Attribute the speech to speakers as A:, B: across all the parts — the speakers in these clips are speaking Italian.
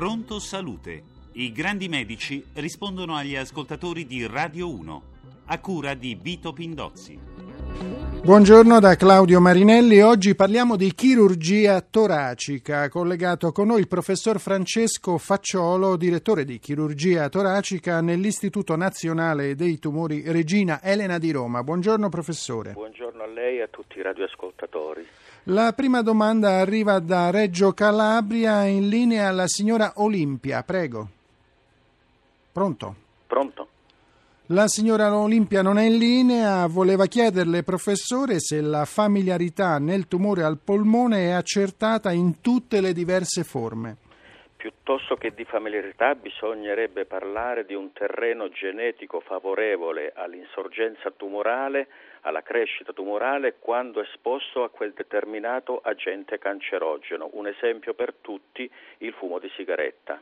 A: Pronto Salute. I grandi medici rispondono agli ascoltatori di Radio 1, a cura di Vito Pindozzi.
B: Buongiorno da Claudio Marinelli. Oggi parliamo di chirurgia toracica. Collegato con noi il professor Francesco Facciolo, direttore di chirurgia toracica nell'Istituto Nazionale dei Tumori Regina Elena di Roma. Buongiorno professore.
C: Buongiorno lei e a tutti i radioascoltatori.
B: La prima domanda arriva da Reggio Calabria, in linea la signora Olimpia, prego. Pronto?
C: Pronto?
B: La signora Olimpia non è in linea, voleva chiederle, professore, se la familiarità nel tumore al polmone è accertata in tutte le diverse forme.
C: Piuttosto che di familiarità bisognerebbe parlare di un terreno genetico favorevole all'insorgenza tumorale, alla crescita tumorale quando esposto a quel determinato agente cancerogeno. Un esempio per tutti, il fumo di sigaretta.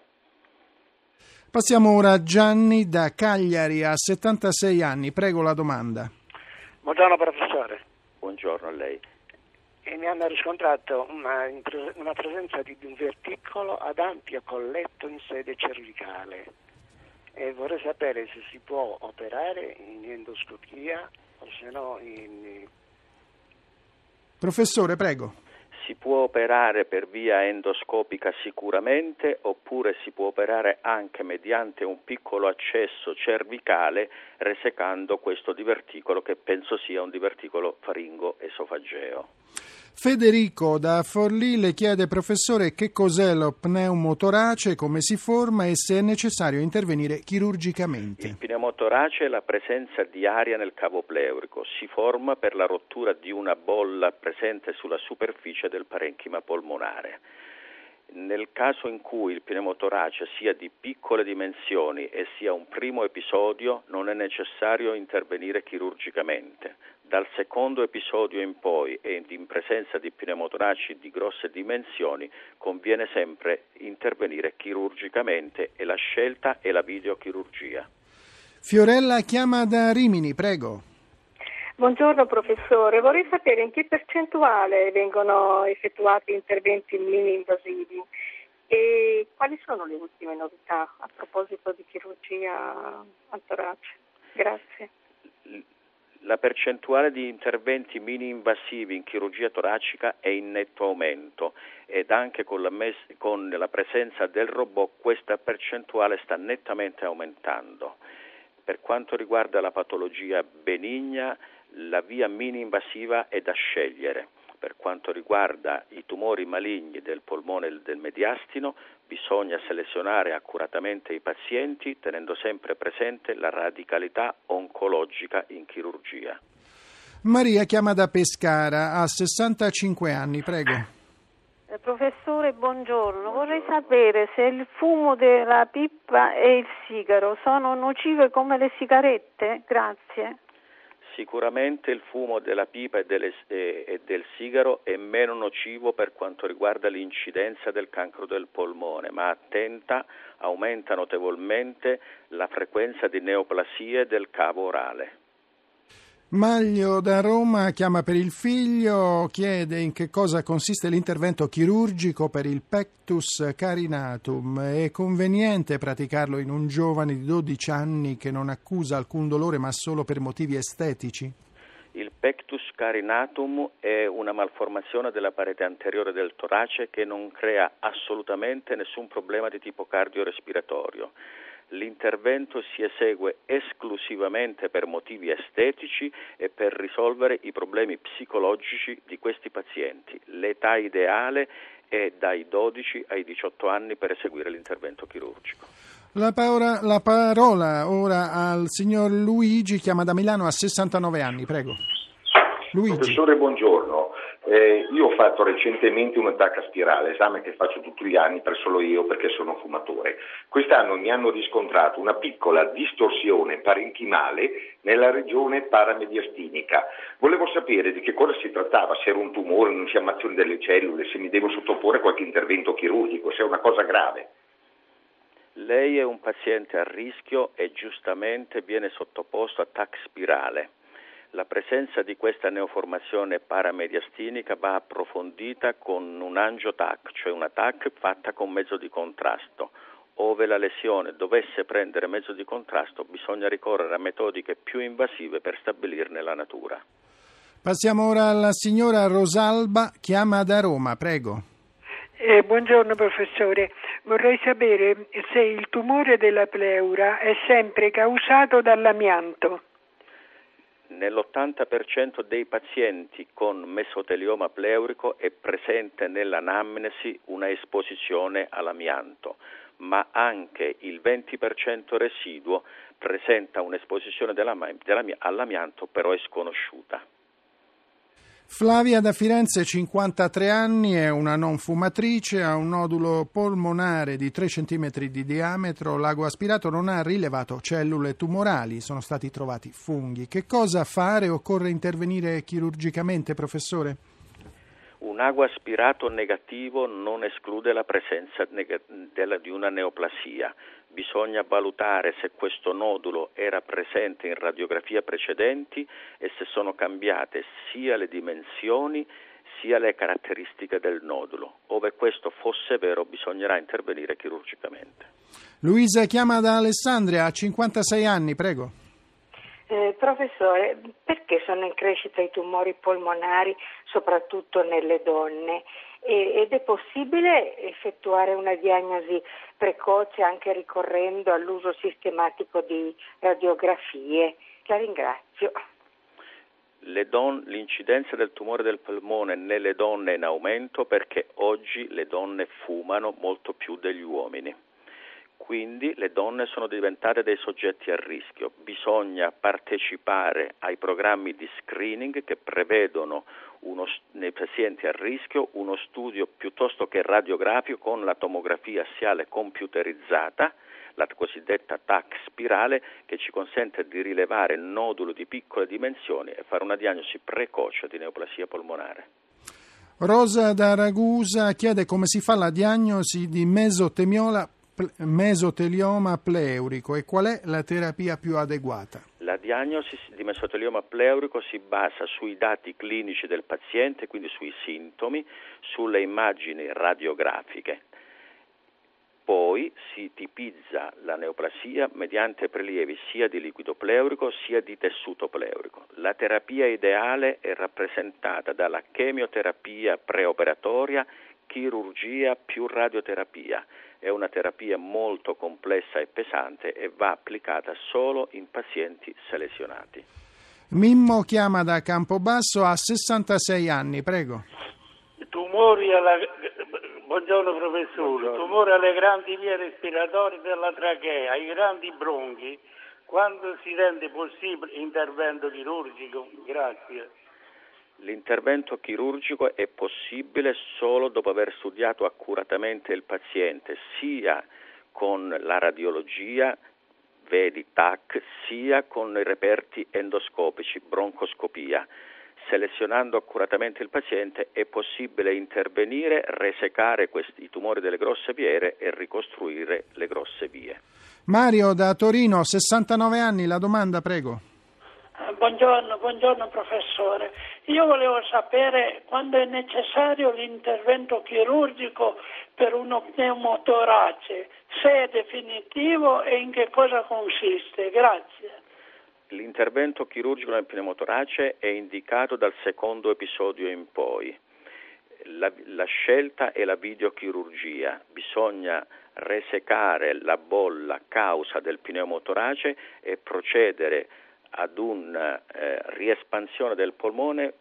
B: Passiamo ora a Gianni da Cagliari, a 76 anni. Prego la domanda.
D: Buongiorno professore.
C: Buongiorno a lei.
D: E mi hanno riscontrato una, una presenza di un verticolo ad ampio colletto in sede cervicale e vorrei sapere se si può operare in endoscopia o se no in...
B: Professore, prego.
C: Si può operare per via endoscopica sicuramente oppure si può operare anche mediante un piccolo accesso cervicale resecando questo diverticolo che penso sia un diverticolo faringo-esofageo.
B: Federico da Forlì le chiede, professore, che cos'è lo pneumotorace, come si forma e se è necessario intervenire chirurgicamente.
C: Il pneumotorace è la presenza di aria nel cavo pleurico. Si forma per la rottura di una bolla presente sulla superficie del parenchima polmonare. Nel caso in cui il pneumotorace sia di piccole dimensioni e sia un primo episodio, non è necessario intervenire chirurgicamente. Dal secondo episodio in poi e in presenza di pneumotoraci di grosse dimensioni conviene sempre intervenire chirurgicamente e la scelta è la videochirurgia.
B: Fiorella chiama da Rimini, prego.
E: Buongiorno professore, vorrei sapere in che percentuale vengono effettuati interventi mini-invasivi e quali sono le ultime novità a proposito di chirurgia al torace. Grazie.
C: La percentuale di interventi mini-invasivi in chirurgia toracica è in netto aumento ed anche con la, mes- con la presenza del robot questa percentuale sta nettamente aumentando. Per quanto riguarda la patologia benigna, la via mini-invasiva è da scegliere. Per quanto riguarda i tumori maligni del polmone e del mediastino, bisogna selezionare accuratamente i pazienti tenendo sempre presente la radicalità oncologica in chirurgia.
B: Maria chiama da Pescara, ha 65 anni, prego.
F: Eh, professore, buongiorno. Vorrei sapere se il fumo della pipa e il sigaro sono nocive come le sigarette? Grazie.
C: Sicuramente il fumo della pipa e, delle, e, del sigaro è meno nocivo per quanto riguarda l'incidenza del cancro del polmone, ma attenta, aumenta notevolmente la frequenza di neoplasie del cavo orale.
B: Maglio da Roma chiama per il figlio, chiede in che cosa consiste l'intervento chirurgico per il pectus carinatum. È conveniente praticarlo in un giovane di 12 anni che non accusa alcun dolore ma solo per motivi estetici?
C: Il pectus carinatum è una malformazione della parete anteriore del torace che non crea assolutamente nessun problema di tipo cardiorespiratorio l'intervento si esegue esclusivamente per motivi estetici e per risolvere i problemi psicologici di questi pazienti. L'età ideale è dai 12 ai 18 anni per eseguire l'intervento chirurgico.
B: La, paura, la parola ora al signor Luigi, chiama da Milano a 69 anni, prego.
G: Luigi. Professore, buongiorno. Eh, io ho fatto recentemente un'attacca spirale, esame che faccio tutti gli anni per solo io perché sono fumatore. Quest'anno mi hanno riscontrato una piccola distorsione parenchimale nella regione paramediastinica. Volevo sapere di che cosa si trattava, se era un tumore, un'infiammazione delle cellule, se mi devo sottoporre a qualche intervento chirurgico, se è una cosa grave.
C: Lei è un paziente a rischio e giustamente viene sottoposto a TAC spirale La presenza di questa neoformazione paramediastinica va approfondita con un angio-TAC, cioè una TAC fatta con mezzo di contrasto. Ove la lesione dovesse prendere mezzo di contrasto, bisogna ricorrere a metodiche più invasive per stabilirne la natura.
B: Passiamo ora alla signora Rosalba, chiama da Roma, prego.
H: Eh, buongiorno professore, vorrei sapere se il tumore della pleura è sempre causato dall'amianto.
C: Nell'80% dei pazienti con mesotelioma pleurico è presente nell'anamnesi una esposizione all'amianto, ma anche il 20% residuo presenta un'esposizione all'amianto però è sconosciuta.
B: Flavia da Firenze, 53 anni, è una non fumatrice, ha un nodulo polmonare di 3 cm di diametro, l'ago aspirato non ha rilevato cellule tumorali, sono stati trovati funghi. Che cosa fare? Occorre intervenire chirurgicamente, professore?
C: Un ago aspirato negativo non esclude la presenza di una neoplasia bisogna valutare se questo nodulo era presente in radiografia precedenti e se sono cambiate sia le dimensioni sia le caratteristiche del nodulo. Ove questo fosse vero bisognerà intervenire chirurgicamente.
B: Luisa chiama da Alessandria, ha 56 anni, prego.
I: Eh, professore, perché sono in crescita i tumori polmonari, soprattutto nelle donne? Ed è possibile effettuare una diagnosi precoce anche ricorrendo all'uso sistematico di radiografie? La ringrazio.
C: Don, l'incidenza del tumore del polmone nelle donne è in aumento perché oggi le donne fumano molto più degli uomini quindi le donne sono diventate dei soggetti a rischio. Bisogna partecipare ai programmi di screening che prevedono uno, nei pazienti a rischio uno studio piuttosto che radiografico con la tomografia assiale computerizzata, la cosiddetta TAC spirale, che ci consente di rilevare noduli di piccole dimensioni e fare una diagnosi precoce di neoplasia polmonare.
B: Rosa da Ragusa chiede come si fa la diagnosi di mesotemiola mesotelioma pleurico e qual è la terapia più adeguata?
C: La diagnosi di mesotelioma pleurico si basa sui dati clinici del paziente, quindi sui sintomi, sulle immagini radiografiche. Poi si tipizza la neoplasia mediante prelievi sia di liquido pleurico sia di tessuto pleurico. La terapia ideale è rappresentata dalla chemioterapia preoperatoria, chirurgia più radioterapia è una terapia molto complessa e pesante e va applicata solo in pazienti selezionati.
B: Mimmo chiama da Campobasso a 66 anni, prego.
J: Tumori alla... Buongiorno professore, Buongiorno. tumori alle grandi vie respiratorie della trachea, ai grandi bronchi, quando si rende possibile intervento chirurgico? Grazie.
C: L'intervento chirurgico è possibile solo dopo aver studiato accuratamente il paziente, sia con la radiologia, vedi TAC, sia con i reperti endoscopici, broncoscopia. Selezionando accuratamente il paziente è possibile intervenire, resecare questi, i tumori delle grosse viere e ricostruire le grosse vie.
B: Mario da Torino, 69 anni, la domanda prego.
K: Buongiorno, buongiorno professore. Io volevo sapere quando è necessario l'intervento chirurgico per uno pneumotorace, se è definitivo e in che cosa consiste. Grazie.
C: L'intervento chirurgico nel pneumotorace è indicato dal secondo episodio in poi. La, la scelta è la videochirurgia, bisogna resecare la bolla causa del pneumotorace e procedere ad una eh, riespansione del polmone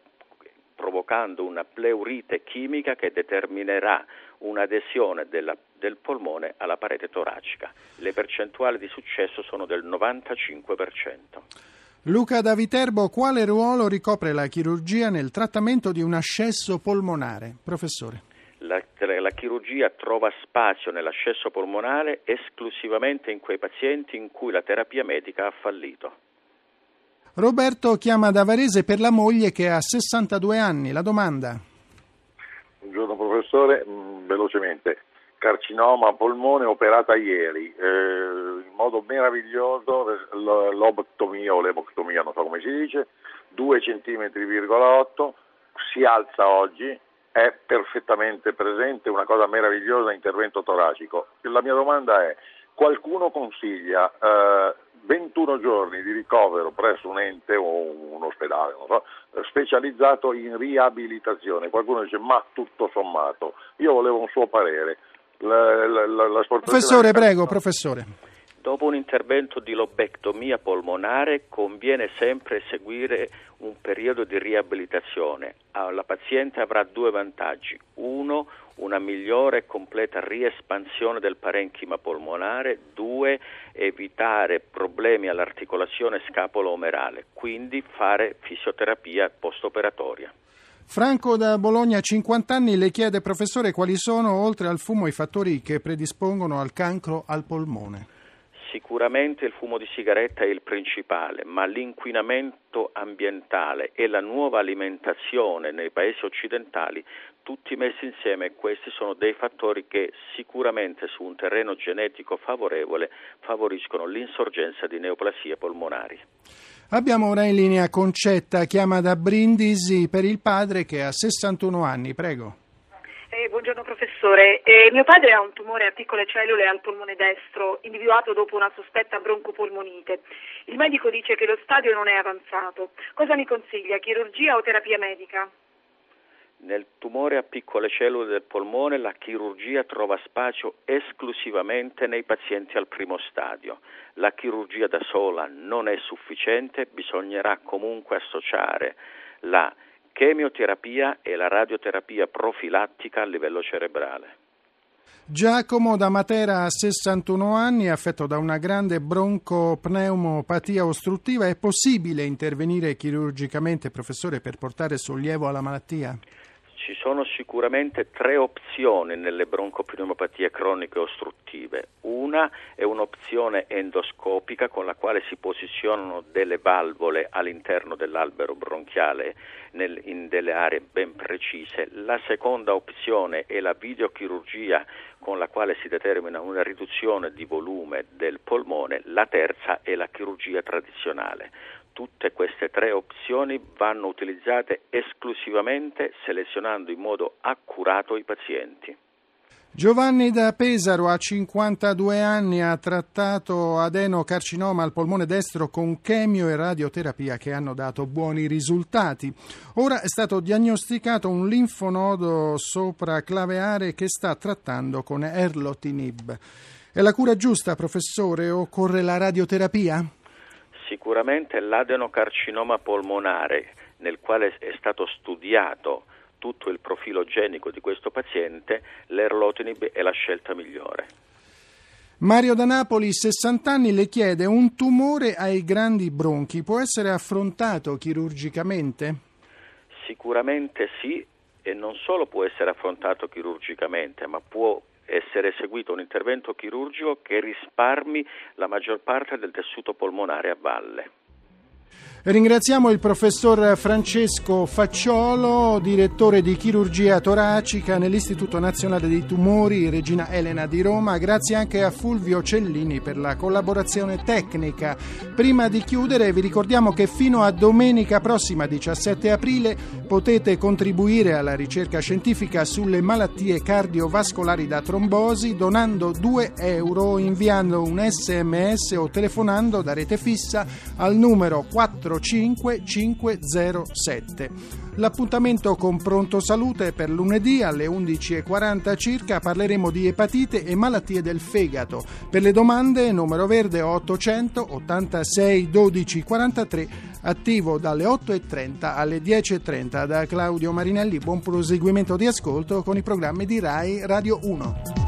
C: provocando una pleurite chimica che determinerà un'adesione della, del polmone alla parete toracica. Le percentuali di successo sono del 95%.
B: Luca da Viterbo, quale ruolo ricopre la chirurgia nel trattamento di un ascesso polmonare? Professore.
C: La, la, chirurgia trova spazio nell'ascesso polmonare esclusivamente in quei pazienti in cui la terapia medica ha fallito.
B: Roberto chiama da Varese per la moglie che ha 62 anni. La domanda?
L: Buongiorno professore, mm, velocemente. Carcinoma polmone operata ieri, eh, in modo meraviglioso, l'obectomia o l'eboctomia, non so come si dice, 2 cm,8, si alza oggi, è perfettamente presente, una cosa meravigliosa, intervento toracico. La mia domanda è, qualcuno consiglia eh, 21 giorni di ricovero presso un ente o un ospedale so, specializzato in riabilitazione. Qualcuno dice ma tutto sommato. Io volevo un suo parere.
B: La, la, la, professore, prego, professore.
C: Dopo un intervento di lobectomia polmonare conviene sempre seguire un periodo di riabilitazione. Ah, la paziente avrà due vantaggi. Uno, una migliore e completa riespansione del parenchima polmonare. Due, evitare problemi all'articolazione scapolo-omerale. Quindi fare fisioterapia post-operatoria.
B: Franco da Bologna, 50 anni, le chiede, professore, quali sono, oltre al fumo, i fattori che predispongono al cancro al polmone?
C: Sicuramente il fumo di sigaretta è il principale, ma l'inquinamento ambientale e la nuova alimentazione nei paesi occidentali, tutti messi insieme, questi sono dei fattori che sicuramente su un terreno genetico favorevole favoriscono l'insorgenza di neoplasie polmonari.
B: Abbiamo ora in linea Concetta, chiama da Brindisi per il padre che ha 61 anni, prego.
M: Eh, buongiorno professore, eh, mio padre ha un tumore a piccole cellule al polmone destro, individuato dopo una sospetta broncopolmonite. Il medico dice che lo stadio non è avanzato. Cosa mi consiglia, chirurgia o terapia medica?
C: Nel tumore a piccole cellule del polmone la chirurgia trova spazio esclusivamente nei pazienti al primo stadio. La chirurgia da sola non è sufficiente, bisognerà comunque associare la chemioterapia e la radioterapia profilattica a livello cerebrale.
B: Giacomo da Matera ha 61 anni, affetto da una grande broncopneumopatia ostruttiva. È possibile intervenire chirurgicamente, professore, per portare sollievo alla malattia?
C: Ci sono sicuramente tre opzioni nelle broncopneumopatie croniche ostruttive. Una è un'opzione endoscopica con la quale si posizionano delle valvole all'interno dell'albero bronchiale nel, in delle aree ben precise. La seconda opzione è la videochirurgia con la quale si determina una riduzione di volume del polmone. La terza è la chirurgia tradizionale tutte queste tre opzioni vanno utilizzate esclusivamente selezionando in modo accurato i pazienti.
B: Giovanni da Pesaro ha 52 anni, ha trattato adenocarcinoma al polmone destro con chemio e radioterapia che hanno dato buoni risultati. Ora è stato diagnosticato un linfonodo sopraclaveare che sta trattando con erlotinib. È la cura giusta, professore, occorre la radioterapia?
C: Sicuramente l'adenocarcinoma polmonare, nel quale è stato studiato tutto il profilo genico di questo paziente, l'erlotinib è la scelta migliore.
B: Mario da Napoli, 60 anni, le chiede un tumore ai grandi bronchi può essere affrontato chirurgicamente?
C: Sicuramente sì e non solo può essere affrontato chirurgicamente, ma può essere eseguito un intervento chirurgico che risparmi la maggior parte del tessuto polmonare a valle.
B: Ringraziamo il professor Francesco Facciolo, direttore di chirurgia toracica nell'Istituto Nazionale dei Tumori Regina Elena di Roma. Grazie anche a Fulvio Cellini per la collaborazione tecnica. Prima di chiudere vi ricordiamo che fino a domenica prossima 17 aprile potete contribuire alla ricerca scientifica sulle malattie cardiovascolari da trombosi donando 2 euro inviando un sms o telefonando da rete fissa al numero 4 45507. L'appuntamento con Pronto Salute per lunedì alle 11.40 circa parleremo di epatite e malattie del fegato. Per le domande numero verde 800 86 12 43 attivo dalle 8.30 alle 10.30 da Claudio Marinelli. Buon proseguimento di ascolto con i programmi di RAI Radio 1.